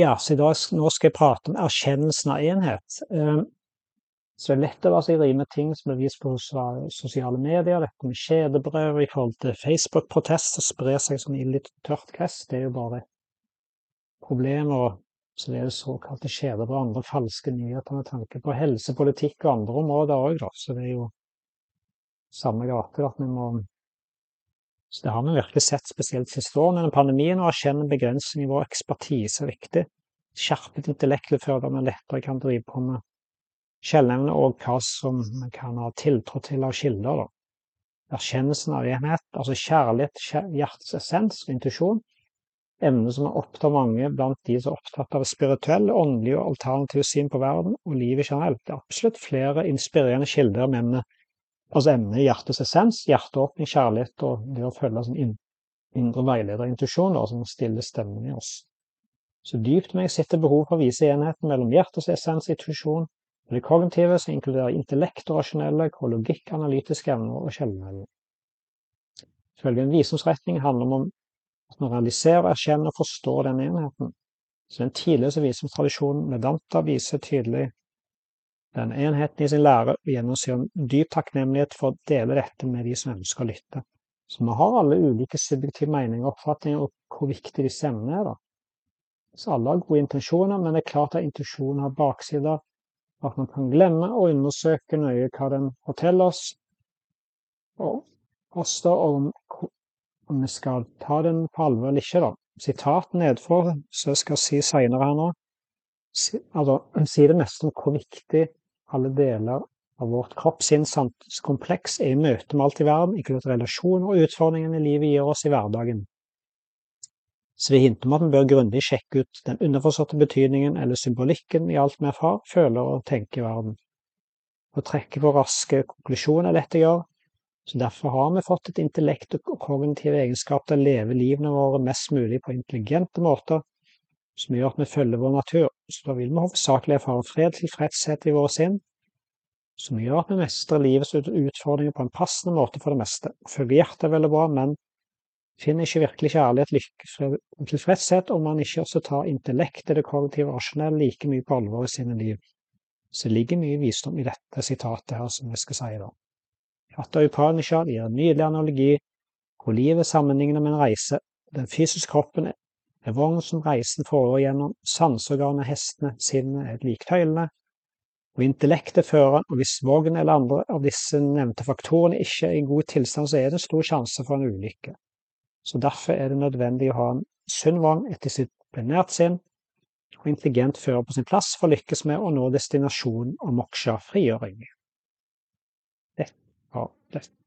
Ja, så i dag, nå skal jeg prate om erkjennelsen av enhet. Eh, så det er lett å være seg med ting som blir vist på sosiale medier. Dette med kjedebrød i forhold til Facebook-protester sprer seg som ild i tørt gress. Det er jo bare problemer. Så det er det såkalte kjedebrød og andre falske nyheter med tanke på helsepolitikk og andre områder òg, da. Så det er jo samme gate at vi må så det har vi virkelig sett spesielt siste årene. Under pandemien å erkjenne begrensning i vår ekspertise er viktig. Skjerpet intellekt vil føre til at vi lettere kan drive på med skjellnevne og hva som vi kan ha tiltro til av kilder. Da. Erkjennelsen av enhet, altså kjærlighet, hjertets essens og intuisjon. Emner som er opptatt mange blant de som er opptatt av spirituelle, åndelige og alternative syn på verden og livet generelt. Det er absolutt flere inspirerende kilder om emnet Altså emnet hjertets essens, hjerteåpning, kjærlighet og det å følge sin indre veileder og intuisjon, som stiller stemmen i oss. Så dypt meg sitter behov for å vise enheten mellom hjertets essens, intuisjon, og det kognitive, som inkluderer intellekt og rasjonelle, logikk, analytiske evner og sjeldenevner. Ifølge en visdomsretning handler det om at man realiserer, erkjenner og forstår denne enheten. Så den tidligste visdomstradisjonen Vedanta viser tydelig den enheten i sin lære og gjennom en dyp takknemlighet for å dele dette med de som ønsker å lytte. Så vi har alle ulike subjektive meninger og oppfatninger om hvor viktig disse emnene er. da. Så alle har gode intensjoner, men det er klart at intensjonen har baksider. At man kan glemme å undersøke nøye hva den forteller oss, og oss om, om vi skal ta den på alvor eller ikke. da. Sitat nedfor, så jeg skal si seinere her nå, altså, si det meste om hvor viktig alle deler av vårt kropp-sinn-kompleks er i møte med alt i verden, inkludert relasjoner og utfordringene livet gir oss i hverdagen. Så vi hinter om at vi bør grundig sjekke ut den underforståtte betydningen eller symbolikken i alt vi erfarer, føler og tenker i verden. Å trekke på raske konklusjoner er lett å gjøre, så derfor har vi fått et intellekt og kognitive egenskaper til å leve livene våre mest mulig på intelligente måter, som gjør at vi følger vår natur. Så da vil vi hovedsakelig erfare fred, tilfredshet i våre sinn, som gjør at vi mestrer livets utfordringer på en passende måte for det meste. Følger hjertet er veldig bra, men finner ikke virkelig kjærlighet, lykke og tilfredshet om man ikke også tar intellektet, det kollektive rasjonelle like mye på alvor i sine liv. Så det ligger mye visdom i dette sitatet her, som jeg skal si da. Hatta Upanishad gir en nydelig analogi hvor livet sammenligner med en reise. Den fysiske kroppen en vogn som reisen foregår gjennom, sanseorganet, hestene, sinnet er lik og intellektet føreren, og hvis vogn eller andre av disse nevnte faktorene ikke er i god tilstand, så er det stor sjanse for en ulykke. Så derfor er det nødvendig å ha en sunn vogn, etter sitt plenert sinn og intelligent fører på sin plass for å lykkes med å nå destinasjonen og moksha, frigjøring. Det var dette.